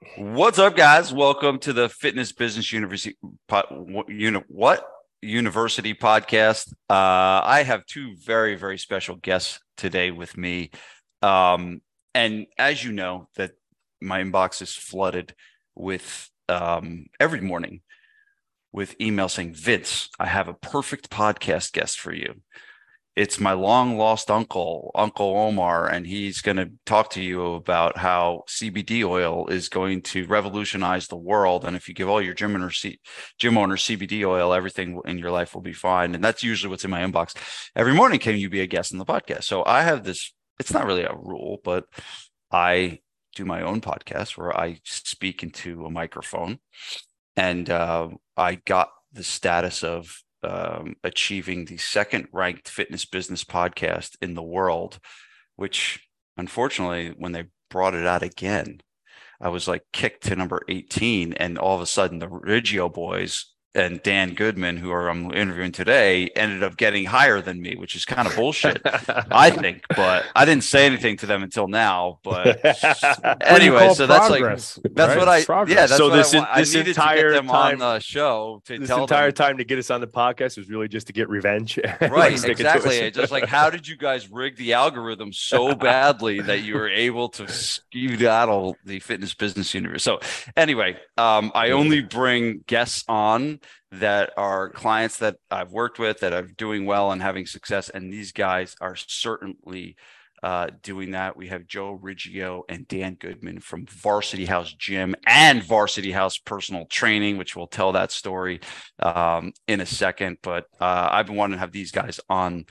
What's up, guys? Welcome to the Fitness Business University. uni, what University podcast? Uh, I have two very, very special guests today with me, um, and as you know, that my inbox is flooded with um, every morning with email saying, "Vince, I have a perfect podcast guest for you." It's my long lost uncle, Uncle Omar, and he's going to talk to you about how CBD oil is going to revolutionize the world. And if you give all your gym owners, gym owners CBD oil, everything in your life will be fine. And that's usually what's in my inbox. Every morning, can you be a guest on the podcast? So I have this, it's not really a rule, but I do my own podcast where I speak into a microphone. And uh, I got the status of um, achieving the second ranked fitness business podcast in the world, which unfortunately, when they brought it out again, I was like kicked to number 18. And all of a sudden, the Riggio boys and Dan Goodman, who are I'm interviewing today, ended up getting higher than me, which is kind of bullshit, I think. But I didn't say anything to them until now. But anyway, so that's like that's right? what I progress. yeah. That's so this I, this I entire them time, on the show to this tell entire them. time to get us on the podcast was really just to get revenge. right, exactly. just like how did you guys rig the algorithm so badly that you were able to skedaddle the fitness business universe? So anyway, um, I only bring guests on that are clients that I've worked with that are doing well and having success. And these guys are certainly uh, doing that. We have Joe Riggio and Dan Goodman from Varsity House Gym and Varsity House Personal Training, which we'll tell that story um, in a second. But uh, I've been wanting to have these guys on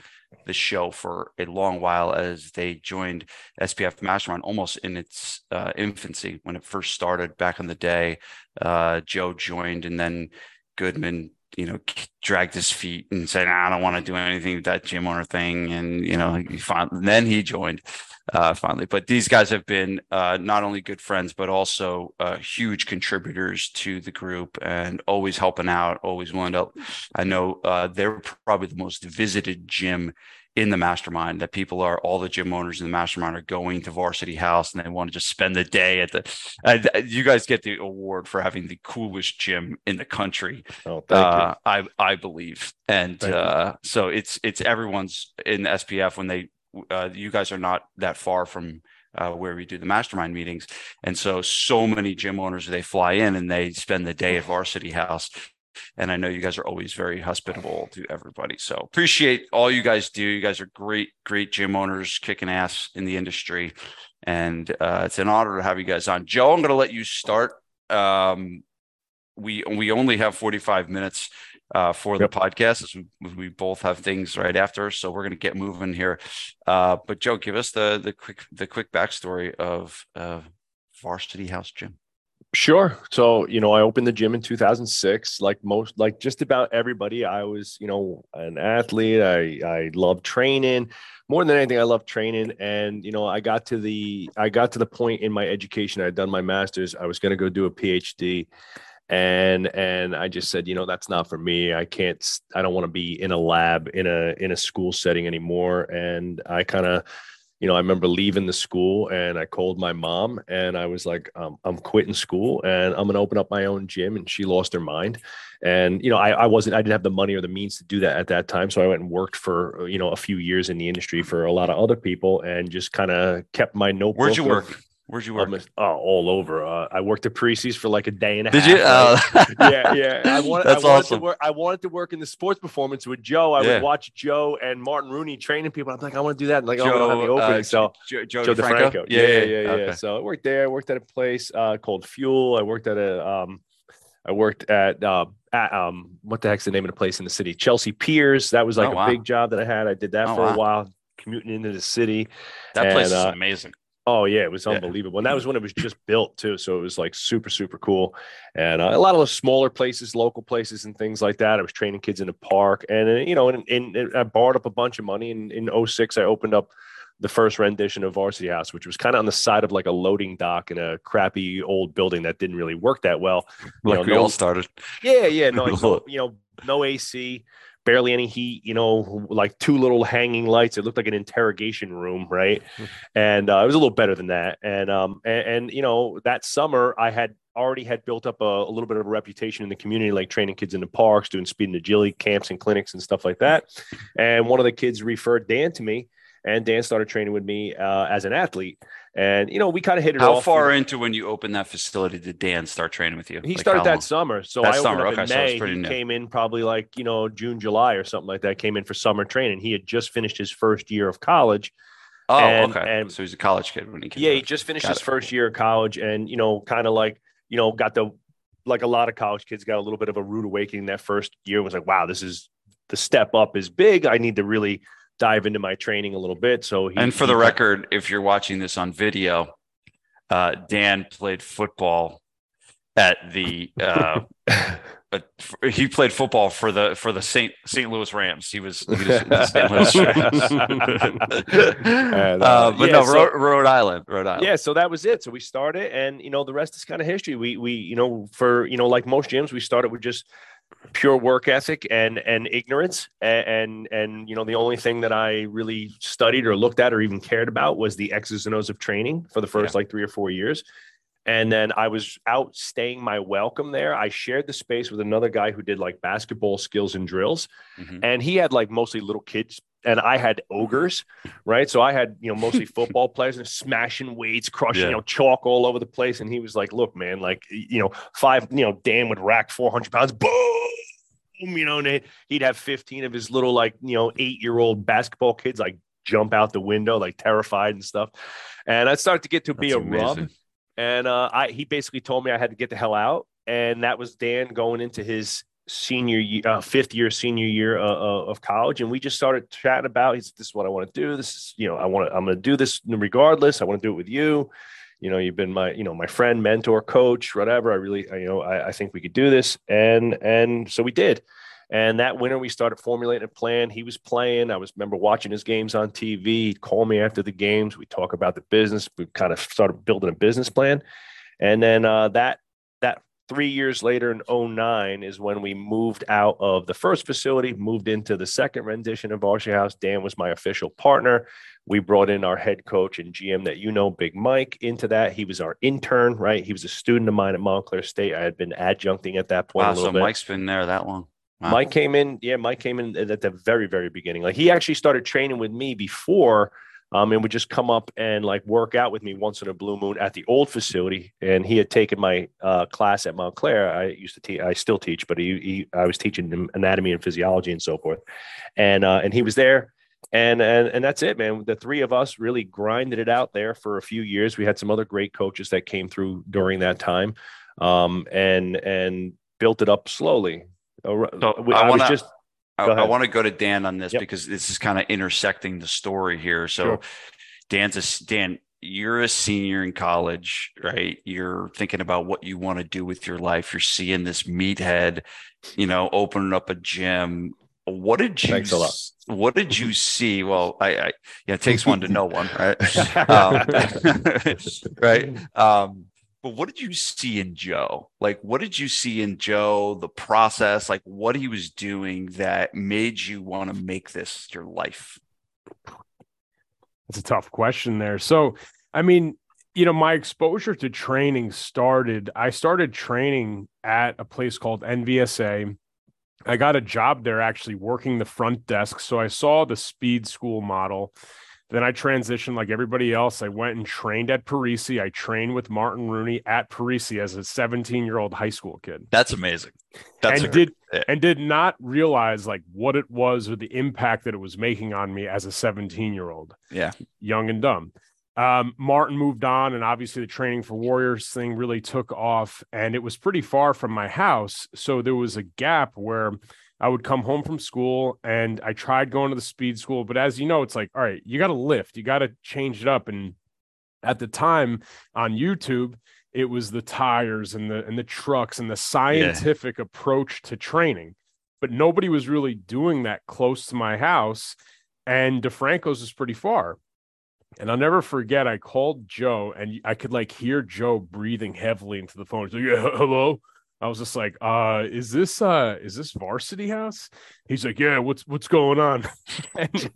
the show for a long while as they joined SPF Mastermind almost in its uh, infancy when it first started back in the day. Uh, Joe joined and then Goodman, you know, dragged his feet and said, I don't want to do anything with that gym owner thing. And, you know, he finally, then he joined uh, finally. But these guys have been uh, not only good friends, but also uh, huge contributors to the group and always helping out, always willing to. I know uh, they're probably the most visited gym in the mastermind that people are all the gym owners in the mastermind are going to varsity house and they want to just spend the day at the uh, you guys get the award for having the coolest gym in the country. Oh, uh, i i believe. And uh, so it's it's everyone's in the spf when they uh, you guys are not that far from uh, where we do the mastermind meetings. And so, so many gym owners, they fly in and they spend the day at Varsity House and I know you guys are always very hospitable to everybody. So appreciate all you guys do. You guys are great, great gym owners, kicking ass in the industry. And uh, it's an honor to have you guys on. Joe, I'm going to let you start. Um, we we only have 45 minutes uh, for yep. the podcast as we, we, both have things right after. So we're going to get moving here. Uh, but Joe, give us the the quick the quick backstory of uh, Varsity House Gym. Sure. So, you know, I opened the gym in 2006. Like most, like just about everybody, I was, you know, an athlete. I, I love training more than anything. I love training. And, you know, I got to the, I got to the point in my education. I'd done my master's. I was going to go do a PhD and and i just said you know that's not for me i can't i don't want to be in a lab in a in a school setting anymore and i kind of you know, I remember leaving the school and I called my mom and I was like, um, I'm quitting school and I'm going to open up my own gym. And she lost her mind. And, you know, I, I wasn't, I didn't have the money or the means to do that at that time. So I went and worked for, you know, a few years in the industry for a lot of other people and just kind of kept my notebook. Where'd you work? Where'd you work? oh, all over. Uh, I worked at Parisi's for like a day and a Did half. Did you? Uh, yeah, yeah. I wanted, That's I wanted awesome. To work, I wanted to work in the sports performance with Joe. I yeah. would watch Joe and Martin Rooney training people. I'm like, I want to do that. Like, Joe, oh, have the opening. Uh, so Joe, Joe, Joe DeFranco. DeFranco. Yeah, yeah, yeah, yeah. Okay. So I worked there. I worked at a place uh, called Fuel. I worked at a. Um, I worked at, uh, at um, what the heck's the name of the place in the city? Chelsea Piers. That was like oh, a wow. big job that I had. I did that oh, for wow. a while, commuting into the city. That and, place is uh, amazing. Oh yeah, it was unbelievable, yeah. and that was when it was just built too. So it was like super super cool, and uh, a lot of those smaller places, local places, and things like that. I was training kids in the park, and uh, you know, and, and, I borrowed up a bunch of money. And in 06, I opened up the first rendition of Varsity House, which was kind of on the side of like a loading dock in a crappy old building that didn't really work that well. You like know, we no, all started. Yeah, yeah, no, you know, no AC barely any heat, you know, like two little hanging lights. It looked like an interrogation room, right? and uh, it was a little better than that. And um, and, and you know, that summer I had already had built up a, a, little bit of a reputation in the community, like training kids in the parks, doing speed and agility camps and clinics and stuff like that. And one of the kids referred Dan to me, and Dan started training with me uh, as an athlete. And you know, we kind of hit it. How off. far into when you opened that facility did Dan start training with you? He like started that long? summer. So that I summer. Okay, May. So he new. came in probably like you know June, July, or something like that. Came in for summer training. He had just finished his first year of college. Oh, and, okay. And so he's a college kid when he came. Yeah, he just finished Got his it. first year of college, and you know, kind of like you know, got the like a lot of college kids got a little bit of a rude awakening that first year. Was like, wow, this is the step up is big. I need to really dive into my training a little bit. So, he, and for the record, if you're watching this on video, uh, Dan played football at the. Uh, uh, he played football for the for the Saint St. Louis Rams. He was, he was St. Louis Rams. and, uh, uh, but yeah, no, so, Rhode, Rhode, Island, Rhode Island. Yeah, so that was it. So we started, and you know, the rest is kind of history. We we you know, for you know, like most gyms, we started with just pure work ethic and and ignorance and, and and you know the only thing that i really studied or looked at or even cared about was the x's and o's of training for the first yeah. like three or four years and then i was out staying my welcome there i shared the space with another guy who did like basketball skills and drills mm-hmm. and he had like mostly little kids and I had ogres, right? So I had, you know, mostly football players and smashing weights, crushing, yeah. you know, chalk all over the place. And he was like, look, man, like, you know, five, you know, Dan would rack 400 pounds, boom, you know, and he'd have 15 of his little, like, you know, eight year old basketball kids, like jump out the window, like terrified and stuff. And I started to get to be a amazing. rub. And uh, I, he basically told me I had to get the hell out. And that was Dan going into his senior year, uh, fifth year, senior year uh, uh, of college, and we just started chatting about. He's, this is what I want to do. This is, you know, I want to. I'm going to do this regardless. I want to do it with you. You know, you've been my, you know, my friend, mentor, coach, whatever. I really, you know, I, I think we could do this, and and so we did. And that winter, we started formulating a plan. He was playing. I was remember watching his games on TV. He'd call me after the games. We talk about the business. We kind of started building a business plan, and then uh, that that three years later in 09 is when we moved out of the first facility, moved into the second rendition of Varsity House. Dan was my official partner. We brought in our head coach and GM that you know, Big Mike, into that. He was our intern, right? He was a student of mine at Montclair State. I had been adjuncting at that point. Wow, so bit. Mike's been there that long. Wow. Mike came in, yeah, Mike came in at the very, very beginning. Like he actually started training with me before um, and would just come up and like work out with me once in a blue moon at the old facility. And he had taken my uh, class at Montclair. I used to teach, I still teach, but he, he, I was teaching anatomy and physiology and so forth. And, uh, and he was there. And, and, and that's it, man. The three of us really grinded it out there for a few years. We had some other great coaches that came through during that time um, and, and built it up slowly. So I, I was just I, I want to go to Dan on this yep. because this is kind of intersecting the story here. So, sure. Dan's a Dan. You're a senior in college, right? You're thinking about what you want to do with your life. You're seeing this meathead, you know, opening up a gym. What did you? Thanks a lot. What did you see? Well, I, I yeah, it takes one to know one, right? um, right. Um, but what did you see in Joe? Like, what did you see in Joe, the process, like what he was doing that made you want to make this your life? That's a tough question there. So, I mean, you know, my exposure to training started, I started training at a place called NVSA. I got a job there actually working the front desk. So I saw the speed school model then I transitioned like everybody else. I went and trained at Parisi. I trained with Martin Rooney at Parisi as a 17 year old high school kid. That's amazing. That's and did yeah. and did not realize like what it was or the impact that it was making on me as a 17 year old. Yeah, young and dumb. Um, Martin moved on, and obviously the training for Warriors thing really took off, and it was pretty far from my house, so there was a gap where I would come home from school and I tried going to the speed school, but as you know, it's like, all right, you got to lift, you got to change it up. And at the time on YouTube, it was the tires and the and the trucks and the scientific yeah. approach to training. But nobody was really doing that close to my house. And DeFranco's is pretty far. And I'll never forget, I called Joe and I could like hear Joe breathing heavily into the phone. He's like, yeah, hello. I was just like, uh, is this uh is this varsity house? He's like, Yeah, what's what's going on? and,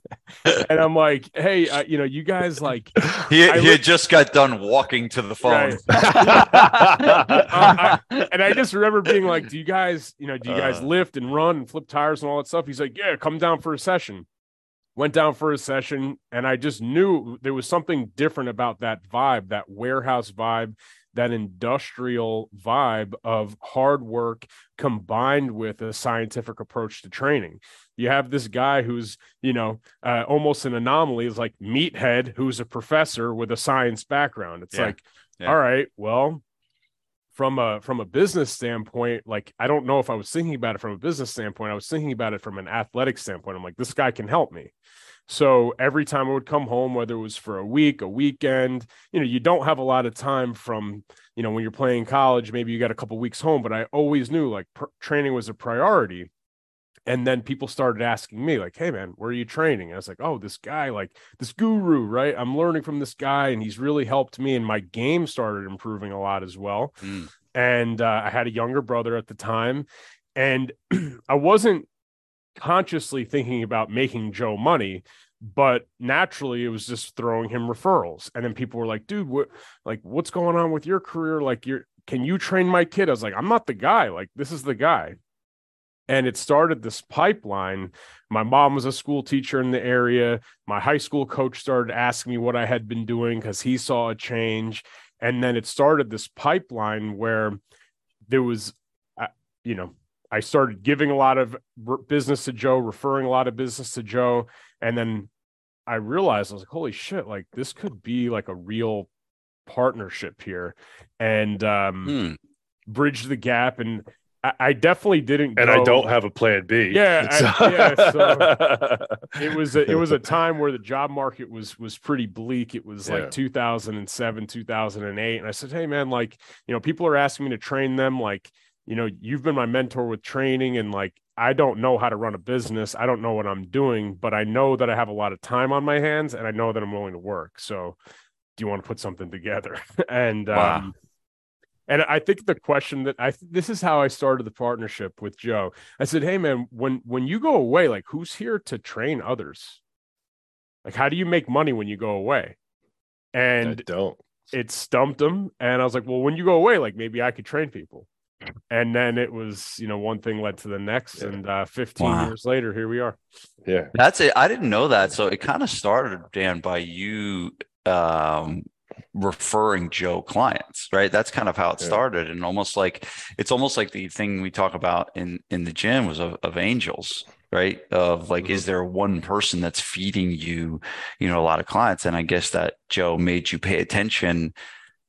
and, I'm like, hey, uh, you know, you guys like he, he had just got done walking to the phone. Right. uh, I, and I just remember being like, Do you guys, you know, do you guys uh. lift and run and flip tires and all that stuff? He's like, Yeah, come down for a session. Went down for a session, and I just knew there was something different about that vibe, that warehouse vibe that industrial vibe of hard work combined with a scientific approach to training. You have this guy who's, you know, uh, almost an anomaly, is like meathead, who's a professor with a science background. It's yeah. like, yeah. all right, well, from a from a business standpoint, like I don't know if I was thinking about it from a business standpoint. I was thinking about it from an athletic standpoint. I'm like, this guy can help me. So every time I would come home, whether it was for a week, a weekend, you know, you don't have a lot of time from, you know, when you're playing college, maybe you got a couple weeks home, but I always knew like pr- training was a priority. And then people started asking me, like, hey, man, where are you training? And I was like, oh, this guy, like this guru, right? I'm learning from this guy and he's really helped me. And my game started improving a lot as well. Mm. And uh, I had a younger brother at the time. And I wasn't consciously thinking about making Joe money, but naturally it was just throwing him referrals. And then people were like, dude, what like what's going on with your career? Like you're can you train my kid? I was like, I'm not the guy. Like this is the guy. And it started this pipeline. My mom was a school teacher in the area. My high school coach started asking me what I had been doing because he saw a change. And then it started this pipeline where there was, uh, you know, I started giving a lot of business to Joe, referring a lot of business to Joe, and then I realized I was like, "Holy shit! Like this could be like a real partnership here," and um, hmm. bridge the gap. And I, I definitely didn't. And go... I don't have a plan B. Yeah, so... I, yeah. So it was a, it was a time where the job market was was pretty bleak. It was like 2007, 2008, and I said, "Hey, man, like you know, people are asking me to train them, like." You know, you've been my mentor with training and like I don't know how to run a business. I don't know what I'm doing, but I know that I have a lot of time on my hands and I know that I'm willing to work. So do you want to put something together? and wow. um and I think the question that I this is how I started the partnership with Joe. I said, "Hey man, when when you go away, like who's here to train others? Like how do you make money when you go away?" And I don't. It stumped him and I was like, "Well, when you go away, like maybe I could train people." And then it was you know one thing led to the next yeah. and uh 15 wow. years later here we are. Yeah. That's it. I didn't know that. So it kind of started dan by you um referring joe clients right? That's kind of how it started. And almost like it's almost like the thing we talk about in in the gym was of, of angels right? Of like mm-hmm. is there one person that's feeding you you know a lot of clients? And i guess that joe made you pay attention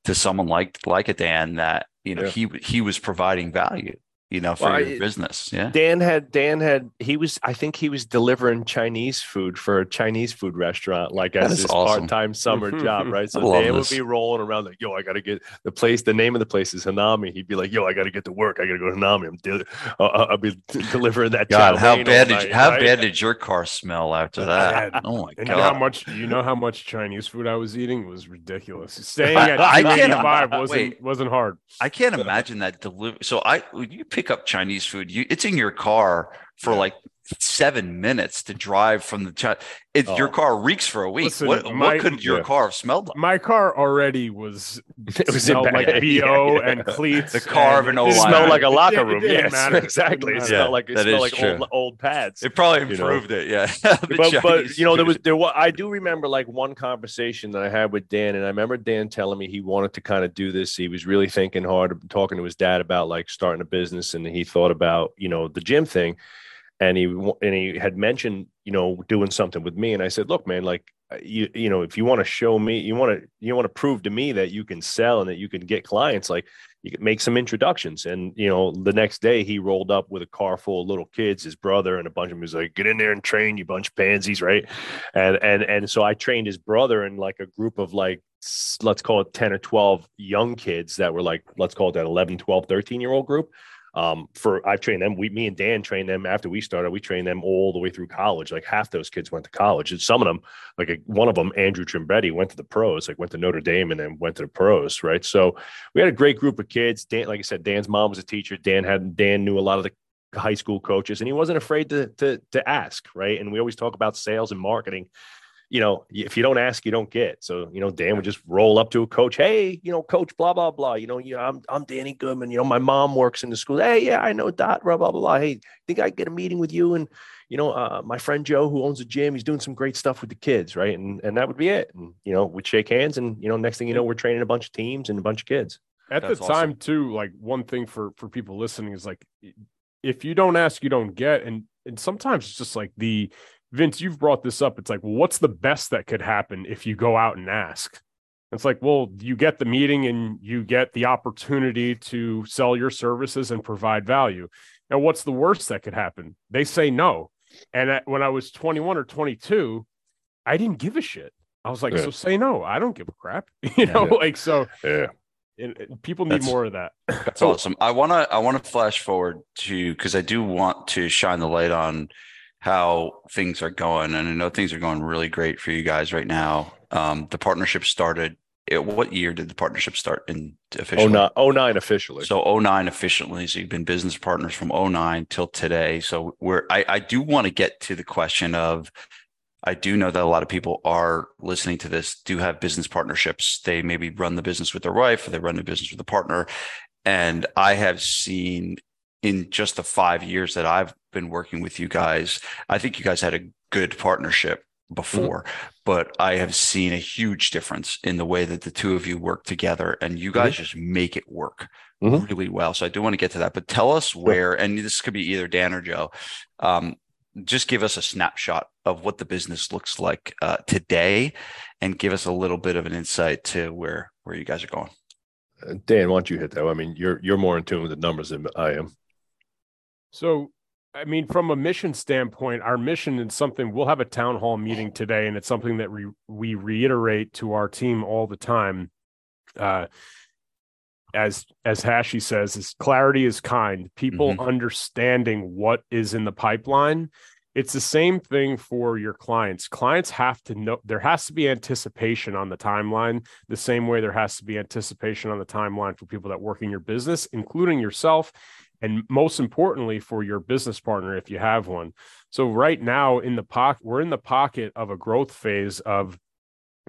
to someone like like a dan that you know yeah. he he was providing value you know, for well, your I, business. Yeah. Dan had Dan had he was I think he was delivering Chinese food for a Chinese food restaurant, like as his awesome. part-time summer mm-hmm, job, mm-hmm. right? So Dan this. would be rolling around like, yo, I gotta get the place, the name of the place is Hanami. He'd be like, yo, I gotta get to work. I gotta go to Hanami. I'm de- uh, uh I'll be delivering that. God, how bad did you, how right? bad did your car smell after uh, that? oh my god. You know how much you know how much Chinese food I was eating it was ridiculous. Staying at I, I wasn't wait, wasn't hard. I can't imagine that delivery. So I you pick up Chinese food you it's in your car for yeah. like seven minutes to drive from the it, oh. your car reeks for a week. Listen, what, my, what could your yeah. car have smelled like? My car already was it was smelled like bo yeah, and cleats. The car of an old. It smelled like a locker room. Yes, matter. exactly. It, it smelled like it smelled like old, old pads. It probably improved you know? it. Yeah, but, but you know there was there was I do remember like one conversation that I had with Dan, and I remember Dan telling me he wanted to kind of do this. He was really thinking hard, talking to his dad about like starting a business, and he thought about you know the gym thing and he and he had mentioned you know doing something with me. And i said look man like uh, you you know if you want to show me you want to you want to prove to me that you can sell and that you can get clients like you can make some introductions. And you know the next day he rolled up with a car full of little kids his brother and a bunch of them was like get in there and train you bunch of pansies right? And and and so i trained his brother and like a group of like let's call it 10 or 12 young kids that were like let's call it that 11 12 13 year old group Um, for I've trained them. We, me and Dan trained them after we started. We trained them all the way through college. Like half those kids went to college, and some of them, like a, one of them, Andrew Trumbetti, went to the pros. Like went to Notre Dame and then went to the pros. Right. So we had a great group of kids. Dan, like I said, Dan's mom was a teacher. Dan had Dan knew a lot of the high school coaches, and he wasn't afraid to to to ask. Right. And we always talk about sales and marketing you know, if you don't ask, you don't get. So, you know, Dan would just roll up to a coach, hey, you know, coach, blah, blah, blah. You know, you know, I'm I'm Danny Goodman. You know, my mom works in the school. Hey, yeah, I know Dot, blah, blah, blah, blah. Hey, think I get a meeting with you and you know, uh, my friend Joe, who owns a gym, he's doing some great stuff with the kids, right? And and that would be it. And you know, we'd shake hands, and you know, next thing you know, we're training a bunch of teams and a bunch of kids. At That's the time, awesome. too, like one thing for for people listening is like, if you don't ask, you don't get, and and sometimes it's just like the Vince, you've brought this up. It's like, well, what's the best that could happen if you go out and ask? It's like, well, you get the meeting and you get the opportunity to sell your services and provide value. Now, what's the worst that could happen? They say no. And when I was 21 or 22, I didn't give a shit. I was like, yeah. so say no. I don't give a crap. You know, yeah. like so. Yeah. people need that's, more of that. That's oh. awesome. I want to I want to flash forward to because I do want to shine the light on how things are going. And I know things are going really great for you guys right now. Um, the partnership started. It, what year did the partnership start in officially? 09, 09 officially. So 09 officially. So you've been business partners from 09 till today. So we're I, I do want to get to the question of I do know that a lot of people are listening to this, do have business partnerships. They maybe run the business with their wife or they run the business with a partner. And I have seen in just the five years that I've been working with you guys, I think you guys had a good partnership before, mm-hmm. but I have seen a huge difference in the way that the two of you work together and you guys mm-hmm. just make it work mm-hmm. really well. So I do want to get to that, but tell us where, and this could be either Dan or Joe. Um, just give us a snapshot of what the business looks like uh, today and give us a little bit of an insight to where where you guys are going. Uh, Dan, why don't you hit that? I mean, you're you're more in tune with the numbers than I am. So, I mean, from a mission standpoint, our mission is something we'll have a town hall meeting today, and it's something that we we reiterate to our team all the time. Uh, as as Hashi says, is clarity is kind. People mm-hmm. understanding what is in the pipeline. It's the same thing for your clients. Clients have to know there has to be anticipation on the timeline, the same way there has to be anticipation on the timeline for people that work in your business, including yourself and most importantly for your business partner if you have one. So right now in the pocket we're in the pocket of a growth phase of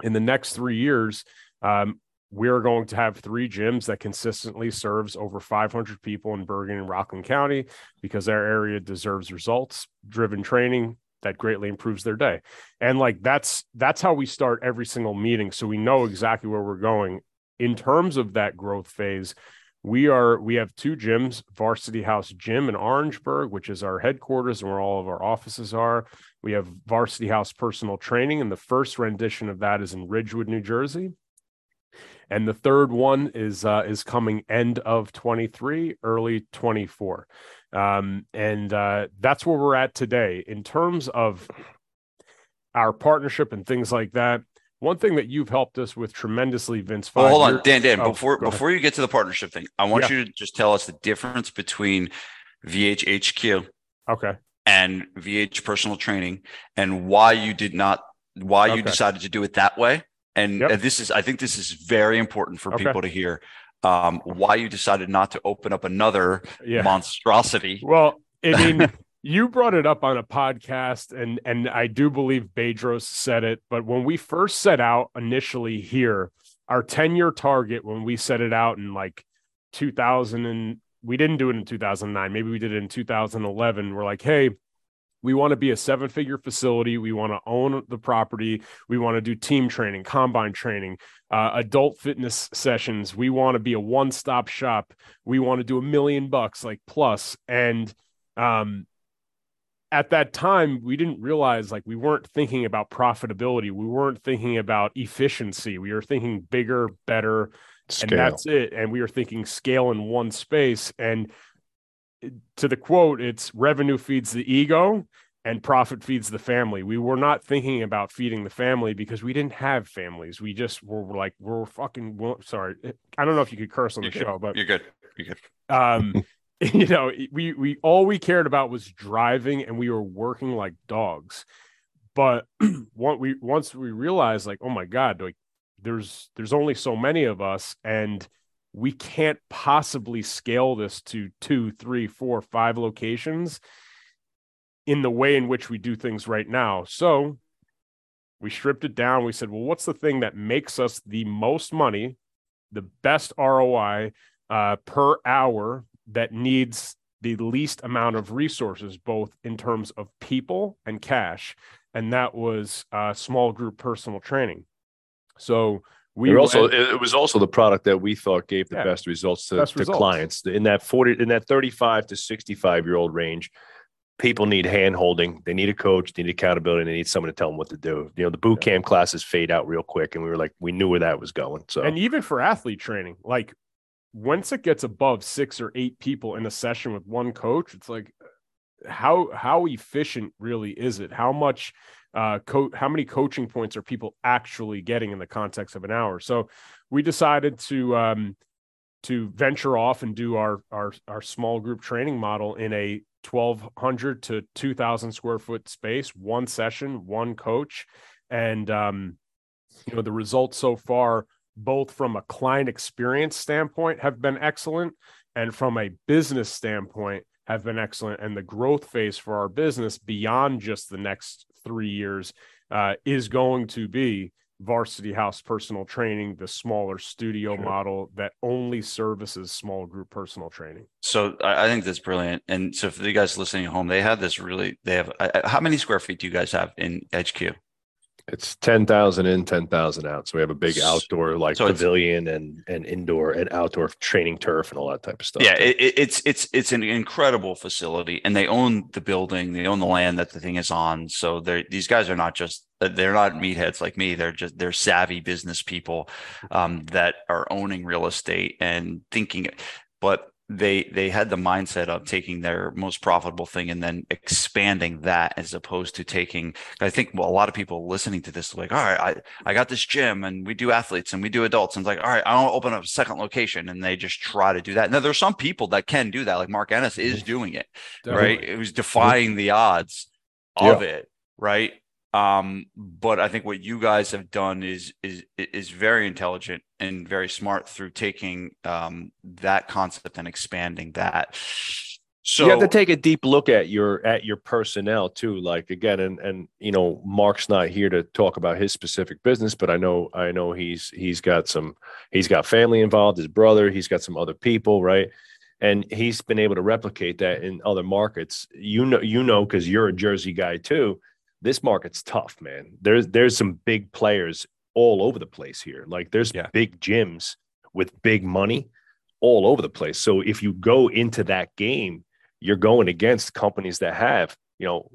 in the next three years um, we're going to have three gyms that consistently serves over 500 people in bergen and rockland county because our area deserves results driven training that greatly improves their day. And like that's that's how we start every single meeting so we know exactly where we're going. In terms of that growth phase we are we have two gyms varsity house gym in orangeburg which is our headquarters and where all of our offices are. We have varsity house personal training and the first rendition of that is in ridgewood new jersey. And the third one is uh, is coming end of 23 early 24 um, and uh, that's where we're at today. In terms of our partnership and things like that one thing that you've helped us with tremendously, Vince. Well, hold on, Dan. Dan, oh, before before you get to the partnership thing, I want yeah. you to just tell us the difference between VHHQ, okay, and VH Personal Training, and why you did not, why okay. you decided to do it that way. And, yep. this is, I think, this is very important for okay. people to hear. Um, why you decided not to open up another yeah. monstrosity. Well, I mean, you brought it up on a podcast and and I do believe Bedros said it, but when we first set out initially here, our 10 year target when we set it out in like 2000 and we didn't do it in 2009, maybe we did it in 2011. We're like, "Hey, we want to be a seven figure facility. We want to own the property. We want to do team training, combine training, uh, adult fitness sessions. We want to be a one stop shop. We want to do a million bucks like plus. And um, at that time we didn't realize like we weren't thinking about profitability. We weren't thinking about efficiency. We were thinking bigger better scale. and that's it. And we were thinking scale in one space. And to the quote it's revenue feeds the ego and profit feeds the family. We were not thinking about feeding the family because we didn't have families. We just were like we're fucking sorry. I don't know if you could curse on you're the good. show but you're good. You're good. um you know, we we all we cared about was driving, and we were working like dogs. But once we once we realized, like, oh my god, like there's there's only so many of us, and we can't possibly scale this to two, three, four, five locations in the way in which we do things right now. So we stripped it down. We said, well, what's the thing that makes us the most money, the best ROI uh, per hour that needs the least amount of resources, both in terms of people and cash? And that was uh, small group personal training. So we went, also it was also the product that we thought gave the yeah, best results to, best to results. clients in that 40 in that 35 to 65 year old range people need hand holding they need a coach they need accountability they need someone to tell them what to do you know the boot camp classes fade out real quick and we were like we knew where that was going so and even for athlete training like once it gets above six or eight people in a session with one coach it's like how how efficient really is it how much uh, co- how many coaching points are people actually getting in the context of an hour? So we decided to um, to venture off and do our our our small group training model in a 1200 to 2000 square foot space one session one coach and um, you know the results so far both from a client experience standpoint have been excellent and from a business standpoint have been excellent. And the growth phase for our business beyond just the next three years uh, is going to be varsity house personal training the smaller studio sure. model that only services small group personal training. So i think that's brilliant. And so for the guys listening at home they have this really they have uh, how many square feet do you guys have in hq it's ten thousand in, ten thousand out. So we have a big outdoor like so pavilion and and indoor and outdoor training turf and all that type of stuff. Yeah, it, it's it's it's an incredible facility, and they own the building, they own the land that the thing is on. So they these guys are not just they're not meatheads like me. They're just they're savvy business people um, that are owning real estate and thinking. But they they had the mindset of taking their most profitable thing and then expanding that as opposed to taking i think well, a lot of people listening to this like all right i i got this gym and we do athletes and we do adults and it's like all right i want to open up a second location and they just try to do that now there's some people that can do that like mark ennis is mm-hmm. doing it Definitely. right it was defying the odds of yeah. it right um, but I think what you guys have done is is is very intelligent and very smart through taking um, that concept and expanding that. So you have to take a deep look at your at your personnel too. Like again, and and you know, Mark's not here to talk about his specific business, but I know I know he's he's got some he's got family involved, his brother, he's got some other people, right? And he's been able to replicate that in other markets. You know, you know, because you're a Jersey guy too this market's tough, man. There's there's some big players all over the place here. Like there's yeah. big gyms with big money all over the place. So if you go into that game, you're going against companies that have you know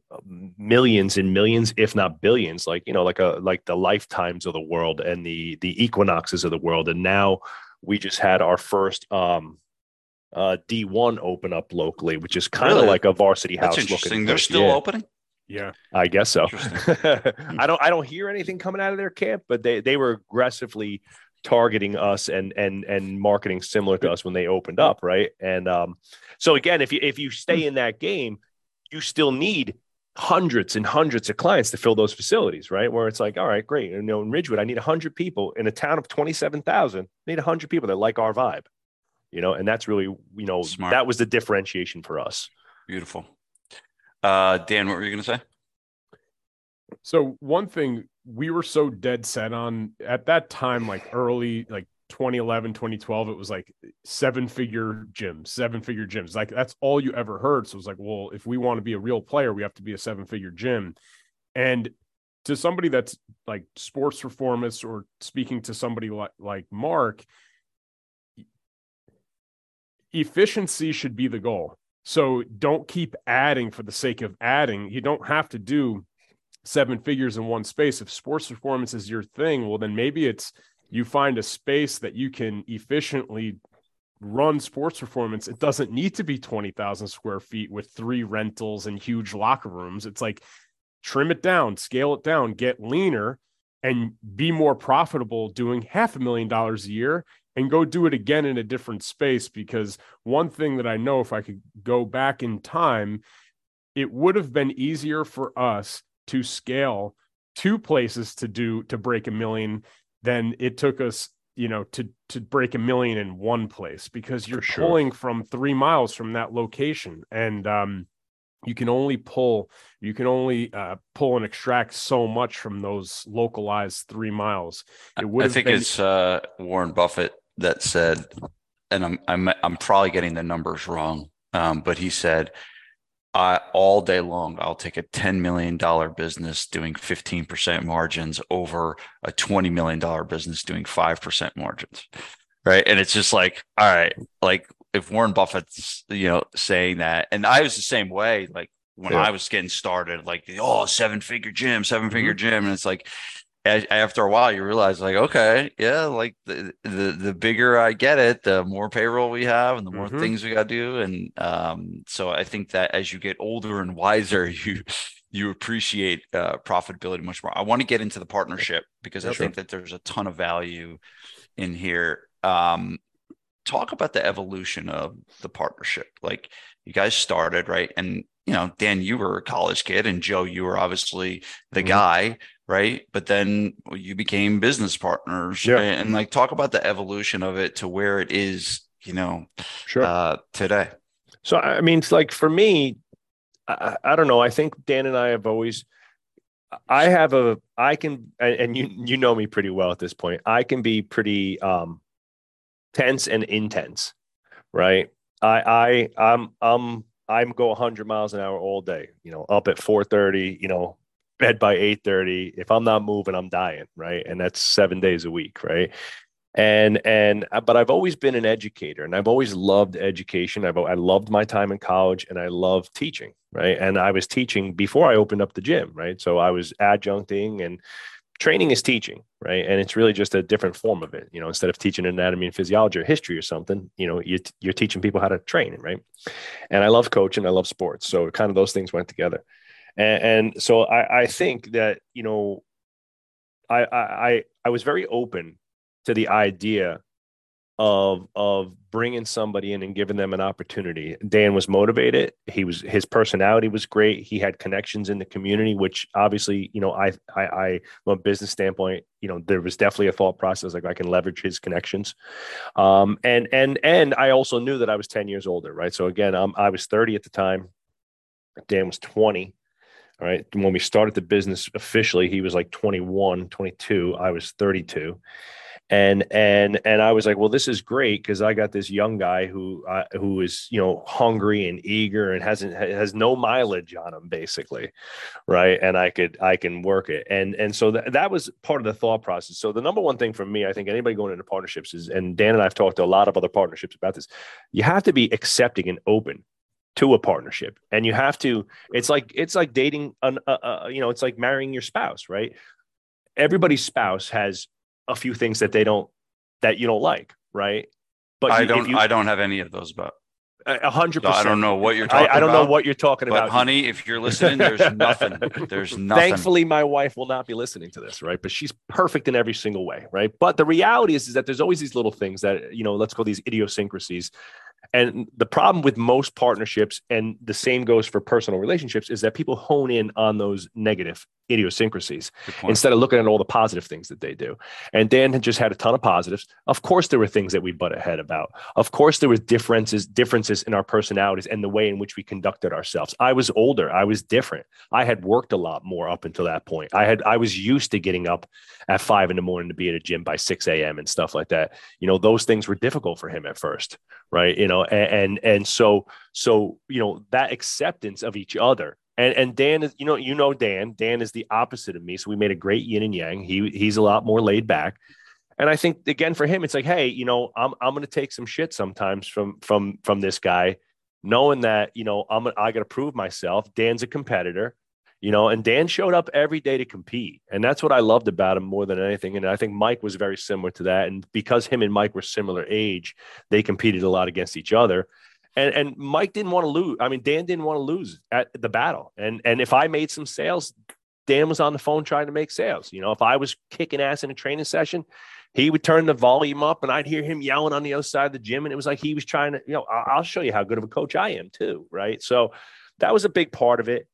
millions and millions if not billions like you know like a like the lifetimes of the world and the the equinoxes of the world and now we just had our first um uh d1 open up locally which is kind of really? like a varsity house That's interesting they're still yeah. opening yeah, I guess so. I don't I don't hear anything coming out of their camp, but they they were aggressively targeting us and and and marketing similar to us when they opened up, right? And um, so again, if you if you stay in that game, you still need hundreds and hundreds of clients to fill those facilities, right? Where it's like, all right, great. You know, in Ridgewood, I need hundred people in a town of twenty seven thousand. Need hundred people that like our vibe, you know, and that's really you know Smart. that was the differentiation for us. Beautiful. Uh, Dan, what were you going to say? So one thing we were so dead set on at that time, like early, like 2011, 2012, it was like seven figure gyms, seven figure gyms. Like that's all you ever heard. So it was like, well, if we want to be a real player, we have to be a seven figure gym. And to somebody that's like sports performance or speaking to somebody like, like Mark, efficiency should be the goal. So don't keep adding for the sake of adding. You don't have to do seven figures in one space. If sports performance is your thing, well, then maybe it's you find a space that you can efficiently run sports performance. It doesn't need to be 20,000 square feet with three rentals and huge locker rooms. It's like trim it down, scale it down, get leaner, and be more profitable doing half a million dollars a year and go do it again in a different space because one thing that I know if I could go back in time it would have been easier for us to scale two places to do to break a million than it took us you know to to break a million in one place because you're sure. pulling from three miles from that location and um you can only pull you can only uh, pull and extract so much from those localized three miles it would i think been... it's uh warren buffett that said and i'm i'm i'm probably getting the numbers wrong um, but he said I, all day long, I'll take a $10 million business doing 15% margins over a $20 million business doing 5% margins. Right. And it's just like, all right, like if Warren Buffett's, you know, saying that, and I was the same way, like when yeah. I was getting started, like, oh, seven figure gym, seven figure mm-hmm. gym. And it's like, after a while you realize like okay yeah like the, the the bigger i get it the more payroll we have and the more mm-hmm. things we got to do. And um so i think that as you get older and wiser you you appreciate uh, profitability much more. I want to get into the partnership because i think that there's a ton of value in here. Um talk about the evolution of the partnership. Like you guys started right? And you know dan you were a college kid and joe you were obviously the mm-hmm. guy right? But then you became business partners yeah. and, and, like talk about the evolution of it to where it is you know sure. uh, today. So i mean it's like for me I, I, don't know. I think dan and i have always i have a i can and you you know me pretty well at this point. I can be pretty um tense and intense right? I i i'm i'm i'm go 100 miles an hour all day you know up at 4:30 you know bed by 8:30. If I'm not moving, I'm dying, right? And that's 7 days a week, right? And and uh, but I've always been an educator and I've always loved education. I've I loved my time in college and I love teaching, right? And I was teaching before I opened up the gym, right? So I was adjuncting and training is teaching, right? And it's really just a different form of it. You know, instead of teaching anatomy and physiology or history or something, you know, you, you're teaching people how to train, right? And I love coaching, I love sports, so kind of those things went together. And, and so I, I think that, you know, I, I, I was very open to the idea of of bringing somebody in and giving them an opportunity. Dan was motivated. He was his personality was great. He had connections in the community, which obviously, you know, I I, I from a business standpoint, you know, there was definitely a thought process like I can leverage his connections. Um, and and and I also knew that I was ten years older, right? So again, um, I was thirty at the time. Dan was twenty. All right. When we started the business officially, he was like 21, 22. I was 32. And and and I was like, well, this is great because I got this young guy who uh, who is you know hungry and eager and hasn't has no mileage on him basically, right? And I could I can work it and and so that that was part of the thought process. So the number one thing for me, I think anybody going into partnerships is, and Dan and I've talked to a lot of other partnerships about this, you have to be accepting and open to a partnership and you have to it's like it's like dating an uh, uh, you know it's like marrying your spouse right everybody's spouse has a few things that they don't that you don't like right but i you, don't you, i don't have any of those but a hundred percent. I don't know what you're talking I, I don't about, know what you're talking but about. honey, if you're listening, there's nothing. There's nothing. Thankfully, my wife will not be listening to this, right? But she's perfect in every single way, right? But the reality is, is that there's always these little things that, you know, let's call these idiosyncrasies and the problem with most partnerships, and the same goes for personal relationships, is that people hone in on those negative idiosyncrasies instead of looking at all the positive things that they do. And Dan had just had a ton of positives. Of course, there were things that we butt ahead about. Of course, there was differences differences in our personalities and the way in which we conducted ourselves. I was older. I was different. I had worked a lot more up until that point. I had I was used to getting up at five in the morning to be at a gym by six a.m. and stuff like that. You know, those things were difficult for him at first, right? You know, and and, and so so you know that acceptance of each other and and Dan is, you know, you know Dan. Dan is the opposite of me. So we made a great yin and yang. He he's a lot more laid back. And I think again for him, it's like, hey, you know, I'm I'm gonna take some shit sometimes from from from this guy, knowing that, you know, I'm I gotta prove myself. Dan's a competitor, you know, and Dan showed up every day to compete. And that's what I loved about him more than anything. And I think Mike was very similar to that. And because him and Mike were similar age, they competed a lot against each other and and Mike didn't want to lose. I mean, Dan didn't want to lose at the battle. And and if I made some sales, Dan was on the phone trying to make sales. You know, if I was kicking ass in a training session, he would turn the volume up and I'd hear him yelling on the other side of the gym. And it was like he was trying to, you know, I'll show you how good of a coach I am too. Right. So that was a big part of it.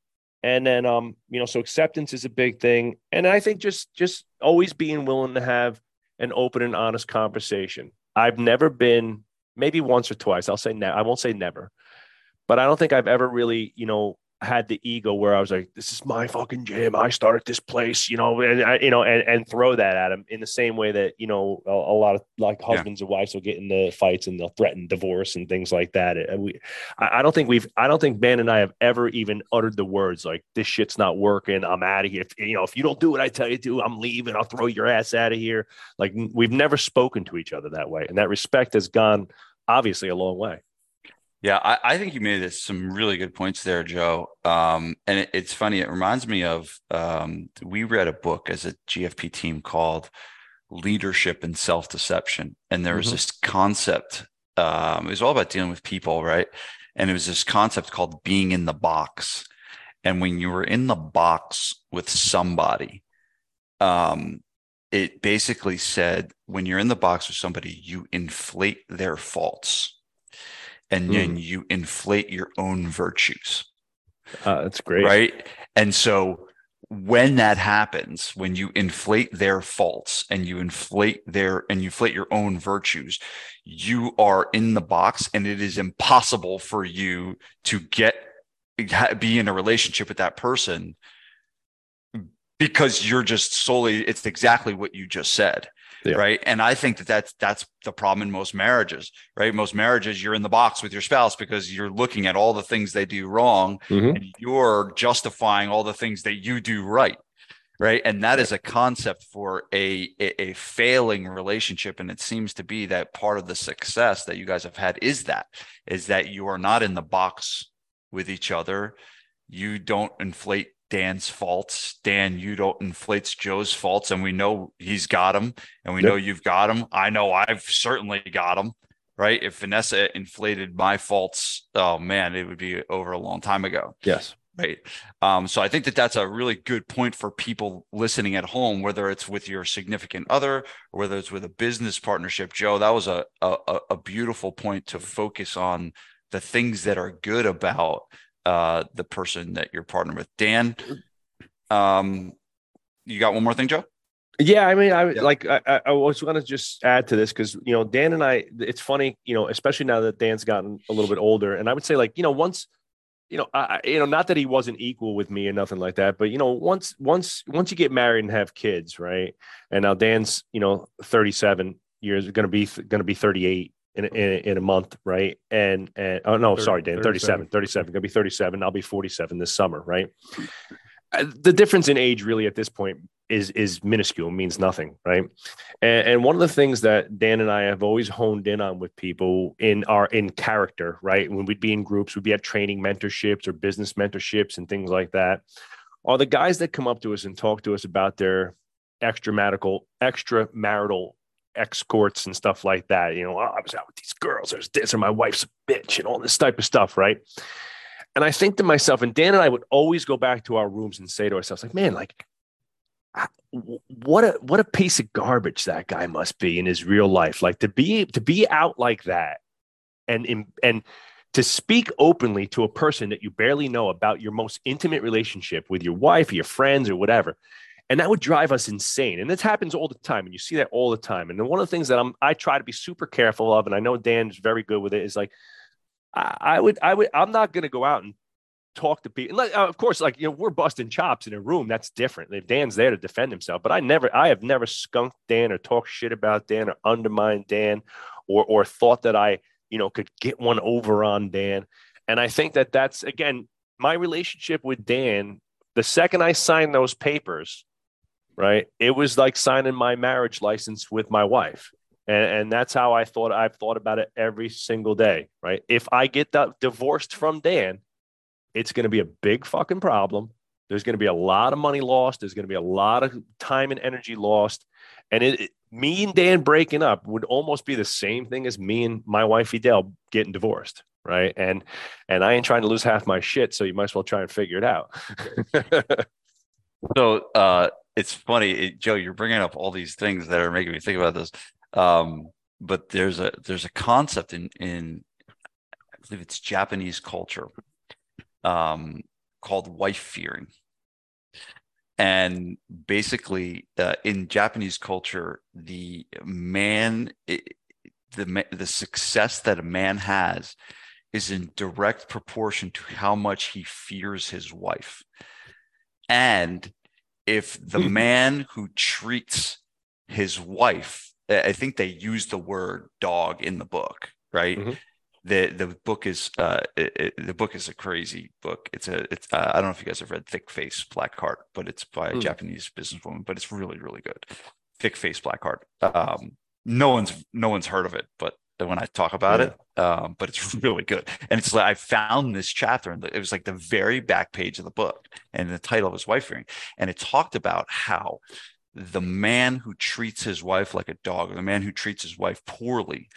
And then, um, you know, so acceptance is a big thing. And I think just, just always being willing to have an open and honest conversation. I've never been, maybe once or twice, I'll say, ne- I won't say never, but I don't think I've ever really, you know, had the ego where I was like, "This is my fucking gym. I started this place," you know, and I, you know, and, and throw that at him in the same way that you know a, a lot of like husbands yeah. and wives will get into fights and they'll threaten divorce and things like that. And we, I, I don't think we've, I don't think Ben and I have ever even uttered the words like, "This shit's not working. I'm out of here." If, you know, if you don't do what I tell you to, I'm leaving. I'll throw your ass out of here. Like we've never spoken to each other that way, and that respect has gone obviously a long way. Yeah, I, I, think you made some really good points there, Joe. Um, and it, it's funny. It reminds me of um, we read a book as a GFP team called Leadership and Self Deception, and there was mm-hmm. this concept. Um, it was all about dealing with people, right? And it was this concept called being in the box. And when you were in the box with somebody, um, it basically said when you're in the box with somebody, you inflate their faults and mm. then you inflate your own virtues. Uh, that's great. Right. And so when that happens, when you inflate their faults and you inflate their and you inflate your own virtues, you are in the box and it is impossible for you to get be in a relationship with that person because you're just solely it's exactly what you just said yeah. right? And i think that that's that's the problem in most marriages right? Most marriages you're in the box with your spouse because you're looking at all the things they do wrong mm-hmm. and you're justifying all the things that you do right right? And that is a concept for a, a, a failing relationship. And it seems to be that part of the success that you guys have had is that is that you are not in the box with each other. You don't inflate Dan's faults. Dan you don't inflates Joe's faults, and we know he's got them, and we yep. know you've got them. I know I've certainly got them. Right? If Vanessa inflated my faults, oh man, it would be over a long time ago. Yes. Right. Um, so I think that that's a really good point for people listening at home, whether it's with your significant other or whether it's with a business partnership. Joe, that was a a, a beautiful point to focus on the things that are good about uh, the person that you're partnered with. Dan, um, you got one more thing, Joe? Yeah, I mean, I yeah. like I, I was going to just add to this because you know Dan and I. It's funny, you know, especially now that Dan's gotten a little bit older, and I would say like you know once, you know, I you know not that he wasn't equal with me and nothing like that, but you know once once once you get married and have kids, right? And now Dan's you know 37 years, going to be going to be 38 in, in, in a month, right? And and oh no, 30, sorry, Dan, 37, 37, gonna be 37. I'll be 47 this summer, right? Uh, the difference in age really at this point is is minuscule, means nothing, right? And, and one of the things that Dan and I have always honed in on with people in our in character, right? When we'd be in groups, we'd be at training mentorships or business mentorships and things like that, are the guys that come up to us and talk to us about their extramarital extramarital escorts and stuff like that. You know, oh, I was out with these girls, there's this, or my wife's a bitch, and all this type of stuff, right? And I think to myself, and Dan and I would always go back to our rooms and say to ourselves, like, man, like, what a what a piece of garbage that guy must be in his real life. Like to be to be out like that, and and to speak openly to a person that you barely know about your most intimate relationship with your wife or your friends or whatever and that would drive us insane. And this happens all the time, and you see that all the time. And one of the things that I'm I try to be super careful of, and I know Dan's very good with it, is like I, I would I would I'm not going to go out and talk to people. And of course, like you know, we're busting chops in a room. That's different. If Dan's there to defend himself, but I never, I have never skunked Dan or talked shit about Dan or undermined Dan, or or thought that I, you know, could get one over on Dan. And I think that that's again my relationship with Dan. The second I signed those papers, right? It was like signing my marriage license with my wife. And, and that's how I thought I've thought about it every single day, right? If I get that divorced from Dan, it's going to be a big fucking problem. There's going to be a lot of money lost. There's going to be a lot of time and energy lost. And it, it, me and Dan breaking up would almost be the same thing as me and my wife Dale getting divorced, right? And and I ain't trying to lose half my shit, so you might as well try and figure it out. so uh, it's funny, it, Joe. You're bringing up all these things that are making me think about this. Um, but there's a there's a concept in in I believe it's Japanese culture um, called wife fearing, and basically uh, in Japanese culture, the man it, the the success that a man has is in direct proportion to how much he fears his wife. And if the hmm. man who treats his wife, I think they use the word dog in the book, right? Mm-hmm. The the book is uh it, it, the book is a crazy book. It's a it's uh, I don't know if you guys have read Thick Face Black Heart, but it's by a mm. Japanese businesswoman, but it's really really good. Thick Face Black Heart. Um, no one's no one's heard of it, but when I talk about yeah. it. Um, but it's really good. And it's like I found this chapter, and it was like the very back page of the book, and the title was wife fearing, and it talked about how the man who treats his wife like a dog, or the man who treats his wife poorly,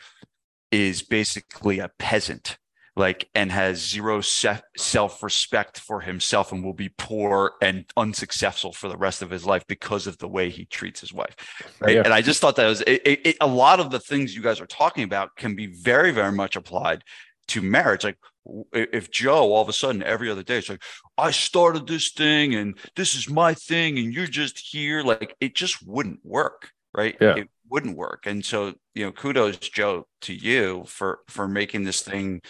is basically a peasant like and has zero se- self-respect for himself and will be poor and unsuccessful for the rest of his life because of the way he treats his wife right? yeah. and i just thought that was it, it, a lot of the things you guys are talking about can be very very much applied to marriage like if joe all of a sudden every other day it's like i started this thing and this is my thing and you're just here like it just wouldn't work right yeah. it wouldn't work and so you know kudos joe to you for for making this thing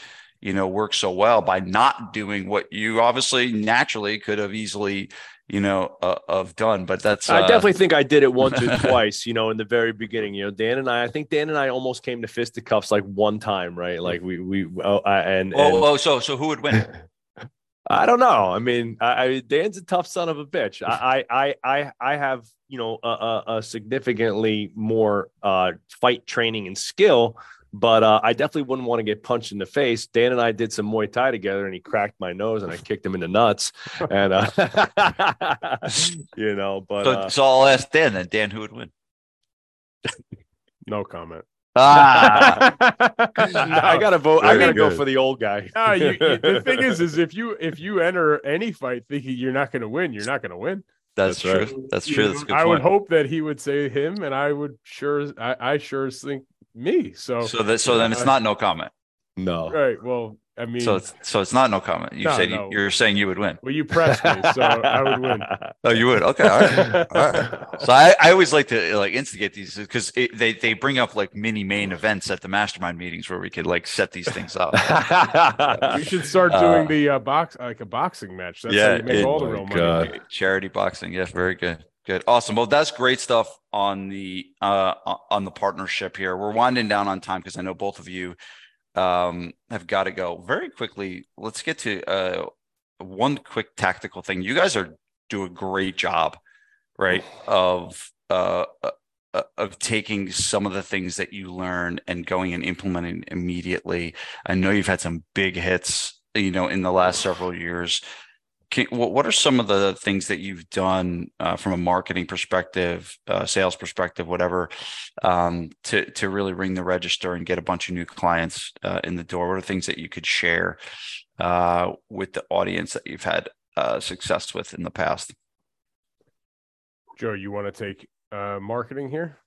you know, work so well by not doing what you obviously naturally could have easily, you know, uh, have done. But that's, uh, I definitely think I did it once or twice, you know, in the very beginning, you know, Dan and I, I think Dan and I almost came to fisticuffs like one time, right? Like we, we, oh, I, and, oh, and, oh, so, so who would win? I don't know. I mean, I, I, Dan's a tough son of a bitch. I, I, I, I have, you know, a, a, a significantly more uh, fight training and skill but uh, I definitely wouldn't want to get punched in the face. Dan and I did some Muay Thai together, and he cracked my nose, and I kicked him in the nuts. And uh, you know, but so, uh, so I'll ask Dan then. Dan, who would win? no comment. Ah, I gotta vote. I gotta good. go for the old guy. no, you, you, the thing is, is if you if you enter any fight thinking you're not going to win, you're not going to win. That's, That's true. Right. That's true. That's I point. would hope that he would say him, and I would sure. I, I sure think me. So so that so then it's not no comment. No. Right. Well, I mean, so it's so it's not no comment. You no, said no. You, are saying you would win. Well, you pressed me, so I would win. Oh, you would. Okay. All right. All right. So I, I always like to like instigate these because they they bring up like mini main events at the mastermind meetings where we could like set these things up. you should start doing uh, the uh, box like a boxing match. That's yeah, how you make it, all the real money. Charity boxing. Yeah, very good. Good. Awesome. Well, that's great stuff on the uh on the partnership here. We're winding down on time because I know both of you um have got to go. Very quickly, let's get to uh one quick tactical thing. You guys are do a great job, right? Of uh, uh of taking some of the things that you learn and going and implementing immediately. I know you've had some big hits, you know, in the last several years. Can, what are some of the things that you've done uh, from a marketing perspective, uh, sales perspective, whatever, um, to to really ring the register and get a bunch of new clients uh, in the door? What are things that you could share uh, with the audience that you've had uh, success with in the past? Joe, you want to take uh, marketing here?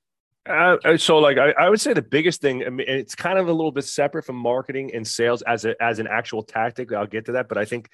Uh, so like I, I, would say the biggest thing I mean, it's kind of a little bit separate from marketing and sales as a as an actual tactic i'll get to that but i think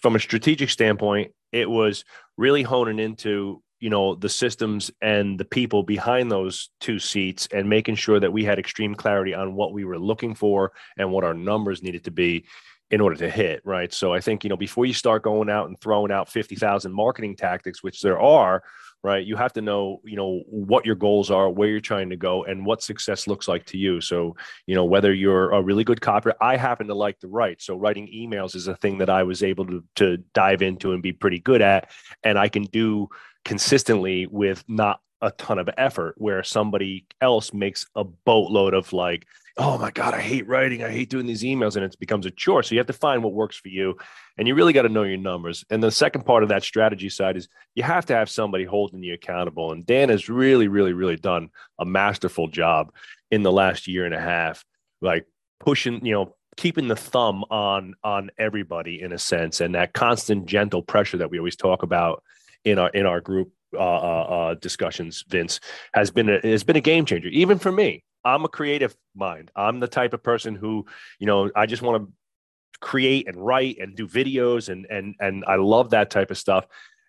from a strategic standpoint, it was really honing into you know the systems and the people behind those two seats and making sure that we had extreme clarity on what we were looking for and what our numbers needed to be in order to hit right? So i think you know before you start going out and throwing out 50,000 marketing tactics which there are right? You have to know you know what your goals are where you're trying to go and what success looks like to you. So you know whether you're a really good copy i happen to like to write. So writing emails is a thing that i was able to, to dive into and be pretty good at and i can do consistently with not a ton of effort where somebody else makes a boatload of like oh my god i hate writing i hate doing these emails and it becomes a chore so you have to find what works for you and you really got to know your numbers and the second part of that strategy side is you have to have somebody holding you accountable and dan has really really really done a masterful job in the last year and a half like pushing you know keeping the thumb on on everybody in a sense and that constant gentle pressure that we always talk about in our in our group uh, uh, uh, discussions, Vince, has been a, has been a game changer, even for me. I'm a creative mind. I'm the type of person who, you know, I just want to create and write and do videos and and and I love that type of stuff.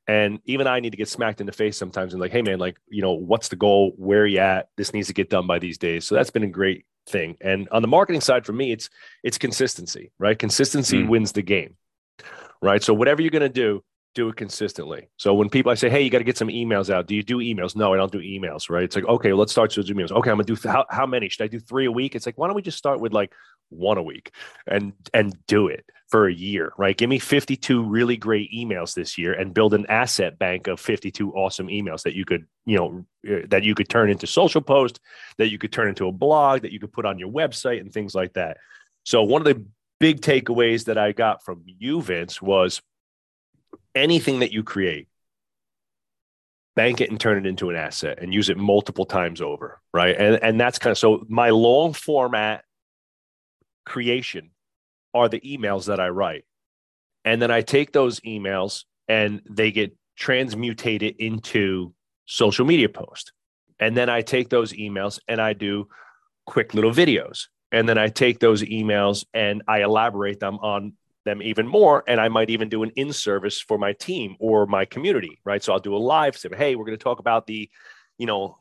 And even I need to get smacked in the face sometimes and like, hey man, like, you know, what's the goal? Where are you at? This needs to get done by these days. So that's been a great thing. And on the marketing side for me, it's it's consistency, right? Consistency mm. wins the game. Right. So whatever you're gonna do, do it consistently. So when people I say, "Hey, you got to get some emails out." Do you do emails? No, I don't do emails. Right? It's like, okay, let's start do emails. Okay, I'm gonna do how, how many? Should I do three a week? It's like, why don't we just start with like one a week and and do it for a year? Right? Give me 52 really great emails this year and build an asset bank of 52 awesome emails that you could you know eh, that you could turn into social post, that you could turn into a blog, that you could put on your website and things like that. So one of the big takeaways that I got from you, Vince, was anything that you create, bank it and turn it into an asset and use it multiple times over. Right. And, and that's kind of so my long format creation are the emails that I write. And then I take those emails and they get transmutated into social media posts. And then I take those emails and I do quick little videos. And then I take those emails and I elaborate them on them even more and i might even do an in-service for my team or my community right? So i'll do a live say hey we're going to talk about the you know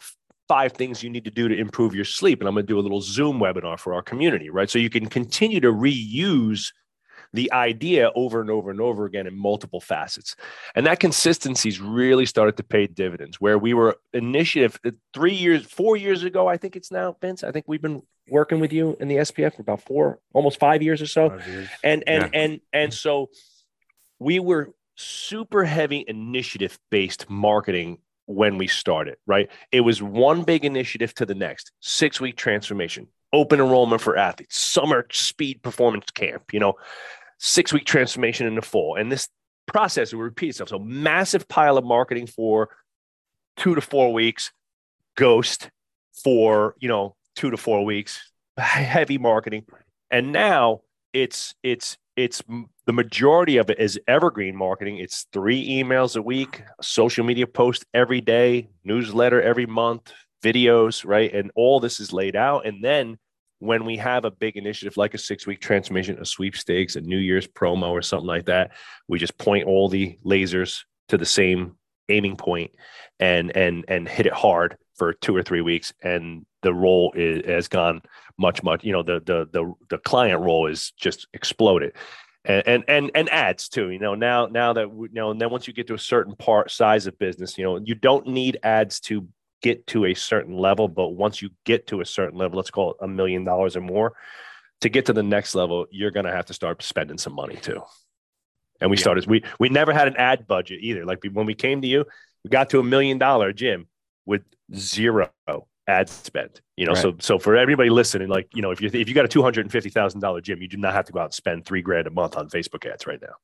five things you need to do to improve your sleep and i'm going to do a little zoom webinar for our community right? So you can continue to reuse the idea over and over and over again in multiple facets. And that consistency's really started to pay dividends where we were initiative uh, three years, four years ago, I think it's now, Vince. I think we've been working with you in the SPF for about four, almost five years or so. Years. And and yeah. and and so we were super heavy initiative based marketing when we started, right? It was one big initiative to the next, six week transformation, open enrollment for athletes, summer speed performance camp, you know, six week transformation in the fall. And this process will repeat itself. So massive pile of marketing for two to four weeks, ghost for, you know, two to four weeks, heavy marketing. And now it's, it's, it's the majority of it is evergreen marketing. It's three emails a week, social media post every day, newsletter every month, videos, right? And all this is laid out. And then when we have a big initiative like a six week transformation, a sweepstakes, a New Year's promo, or something like that, we just point all the lasers to the same aiming point and and and hit it hard for two or three weeks, and the role is, has gone much much. You know, the the the the client role is just exploded. And, and and and ads too. You know now now that we, you know, and then once you get to a certain part size of business, you know you don't need ads to get to a certain level. But once you get to a certain level, let's call it a million dollars or more, to get to the next level, you're going to have to start spending some money too. And we yeah. started, we, we never had an ad budget either. Like when we came to you, we got to a million dollar gym with zero ad spend. You know, right. so so for everybody listening, like you know, if you if you got a two hundred and fifty thousand dollar gym, you do not have to go out and spend three grand a month on Facebook ads right now.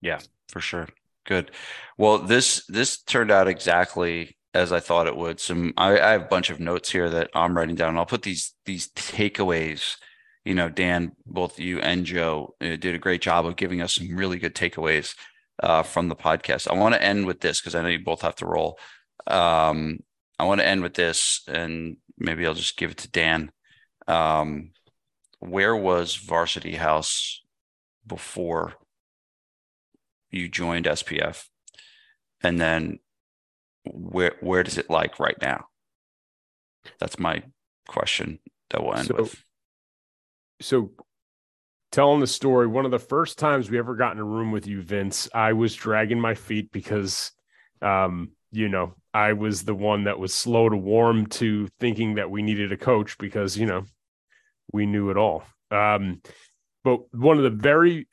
Yeah, for sure. Good. Well, this this turned out exactly as I thought it would. Some I, I, have a bunch of notes here that I'm writing down. I'll put these these takeaways. You know, Dan, both you and Joe uh, did a great job of giving us some really good takeaways uh, from the podcast. I want to end with this because I know you both have to roll. Um, I want to end with this, and maybe I'll just give it to Dan. Um, where was Varsity House before you joined SPF? And then where where does it like right now? That's my question that we'll end so, with. So telling the story, one of the first times we ever got in a room with you, Vince, I was dragging my feet because um, you know, I was the one that was slow to warm to thinking that we needed a coach because, you know, we knew it all. Um, but one of the very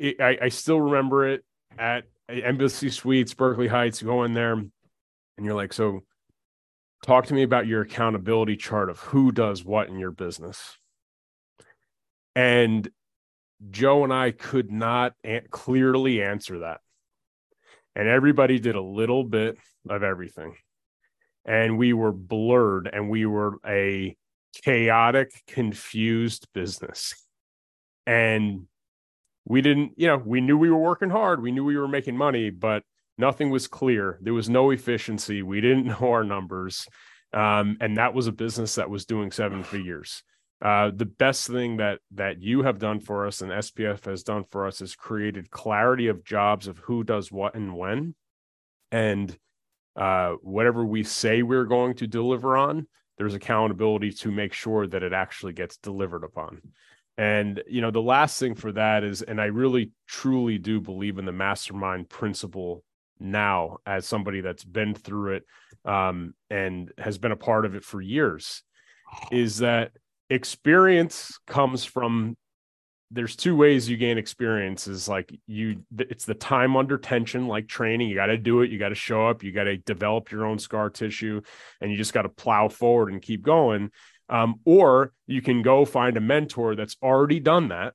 I, I still remember it at Embassy Suites, Berkeley Heights, going there and you're like, so talk to me about your accountability chart of who does what in your business. And Joe and I could not clearly answer that. And everybody did a little bit of everything. And we were blurred and we were a chaotic, confused business. And we didn't, you know, we knew we were working hard. We knew we were making money, but nothing was clear. There was no efficiency. We didn't know our numbers. Um, and that was a business that was doing seven figures. Uh, the best thing that that you have done for us and SPF has done for us is created clarity of jobs of who does what and when, and uh, whatever we say we're going to deliver on, there's accountability to make sure that it actually gets delivered upon. And you know, the last thing for that is, and I really truly do believe in the mastermind principle now as somebody that's been through it um, and has been a part of it for years, is that experience comes from there's two ways you gain experience is like you it's the time under tension like training you got to do it you got to show up you got to develop your own scar tissue and you just got to plow forward and keep going. Um, or you can go find a mentor that's already done that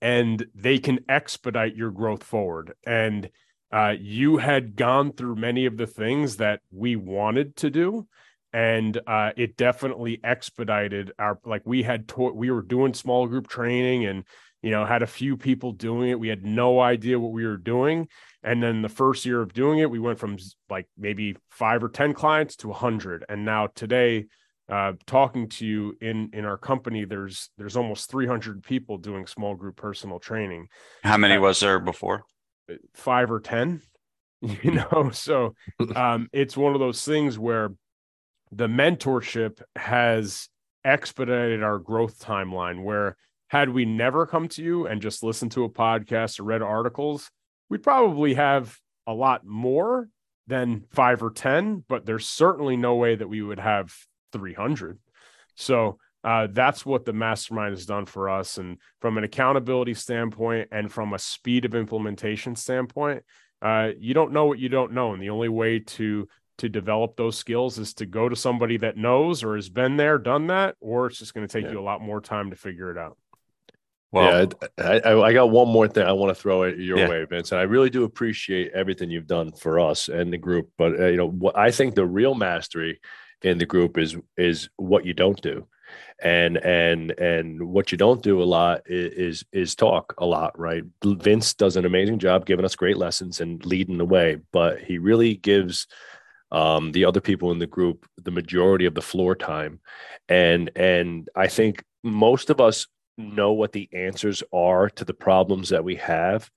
and they can expedite your growth forward. And uh, you had gone through many of the things that we wanted to do and uh, it definitely expedited our like we had to- we were doing small group training and you know had a few people doing it. We had no idea what we were doing. And then the first year of doing it we went from like maybe five or ten clients to a 100 and now today uh, talking to you in in our company there's there's almost 300 people doing small group personal training. How many uh, was there before five or ten you know? So um it's one of those things where the mentorship has expedited our growth timeline where had we never come to you and just listened to a podcast or read articles we'd probably have a lot more than five or ten but there's certainly no way that we would have 300 so uh, that's what the mastermind has done for us and from an accountability standpoint and from a speed of implementation standpoint uh, you don't know what you don't know and the only way to to develop those skills is to go to somebody that knows or has been there, done that, or it's just going to take yeah. you a lot more time to figure it out. Well, yeah, I, I, I, got one more thing I want to throw it your yeah. way, Vince, and I really do appreciate everything you've done for us and the group. But uh, you know, what I think the real mastery in the group is is what you don't do, and and and what you don't do a lot is is, talk a lot, right? Vince does an amazing job giving us great lessons and leading the way, but he really gives um, the other people in the group the majority of the floor time and and i think most of us know what the answers are to the problems that we have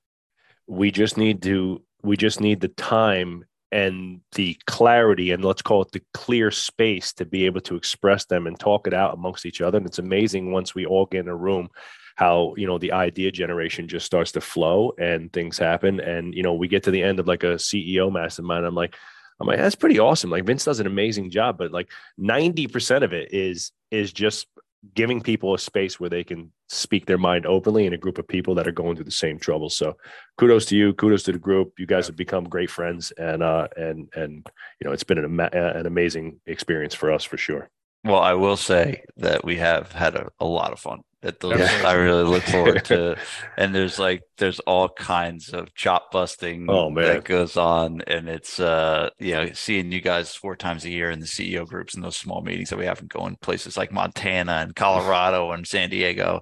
we just need to we just need the time and the clarity and let's call it the clear space to be able to express them and talk it out amongst each other. And it's amazing once we all get in a room how you know the idea generation just starts to flow and things happen. And you know we get to the end of like a ceo mastermind. I'm like I'm like, that's pretty awesome. Like Vince does an amazing job, but like 90% of it is is just giving people a space where they can speak their mind openly in a group of people that are going through the same trouble. So kudos to you, kudos to the group. You guys have become great friends and uh and and you know, it's been an an amazing experience for us for sure. Well, I will say that we have had a, a lot of fun at those. Yeah. I really look forward to, and there's like there's all kinds of chop busting oh, man. that goes on, and it's uh you know seeing you guys four times a year in the CEO groups and those small meetings that we have and going places like Montana and Colorado and San Diego.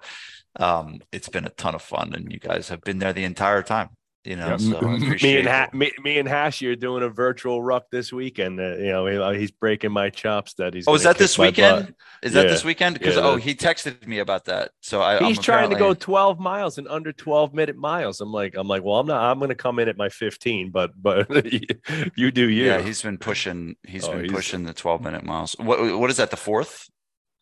Um, it's been a ton of fun, and you guys have been there the entire time you know. So me and ha- me, me, and Hashi are doing a virtual ruck this weekend. Uh, you know, uh, he's breaking my chops that he's. Oh, is that this weekend? Is that yeah. this weekend? Because yeah, oh, he texted me about that. So I. He's I'm trying apparently... to go 12 miles in under 12 minute miles. I'm like, I'm like, well, I'm not. I'm going to come in at my 15, but but you do you. Yeah, he's been pushing. He's oh, been he's... pushing the 12 minute miles. What what is that? The fourth?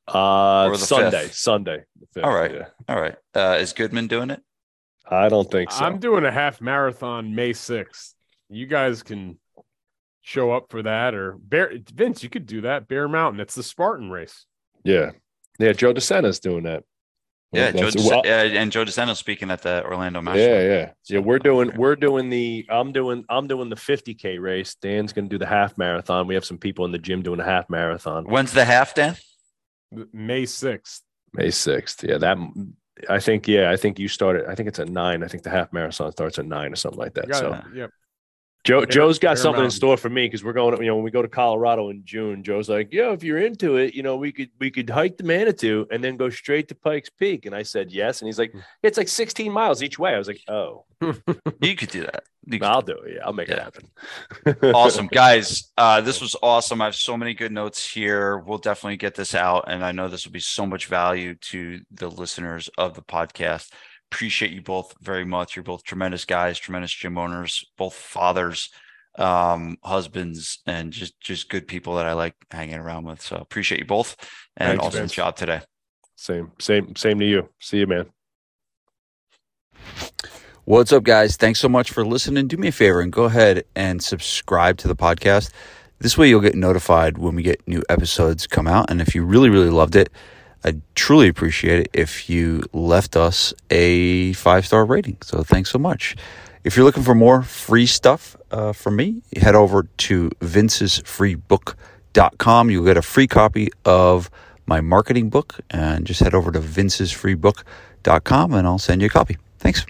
Uh, Sunday. Fifth? Sunday. All right. Yeah. All right. Uh, is Goodman doing it? I don't think so. I'm doing a half marathon May 6th. You guys can show up for that or Bear Vince, you could do that. Bear Mountain. It's the Spartan race. Yeah. Yeah, Joe DeSena's doing that. Yeah, Joe well, and Joe DeSena speaking at the Orlando Marathon. Yeah, yeah, yeah. We're doing we're doing the I'm doing I'm doing the 50k race. Dan's gonna do the half marathon. We have some people in the gym doing a half marathon. When's the half, Dan? May 6th. May 6th. Yeah, that I think yeah, I think you started. I think it's at nine. I think the half marathon starts at nine or something like that. So yep. Joe Joe's got something in store for me because we're going. You know, when we go to Colorado in June, Joe's like, "Yeah, if you're into it, you know, we could we could hike the Manitou and then go straight to Pikes Peak." And I said yes, and he's like, "It's like 16 miles each way." I was like, "Oh, you could do that. Could I'll do it. Yeah, I'll make yeah. it happen." awesome, guys. Uh, this was awesome. I have so many good notes here. We'll definitely get this out, and I know this will be so much value to the listeners of the podcast appreciate you both very much. You're both tremendous guys, tremendous gym owners, both fathers, um, husbands, and just just good people that I like hanging around with. So appreciate you both, and Thanks, awesome Vince. job today. Same, same, same to you. See you, man. What's up, guys? Thanks so much for listening. Do me a favor and go ahead and subscribe to the podcast. This way, you'll get notified when we get new episodes come out. And if you really, really loved it, I'd truly appreciate it if you left us a five star rating. So thanks so much. If you're looking for more free stuff uh, from me, head over to vincesfreebook.com. You'll get a free copy of my marketing book and just head over to vincesfreebook.com and I'll send you a copy. Thanks.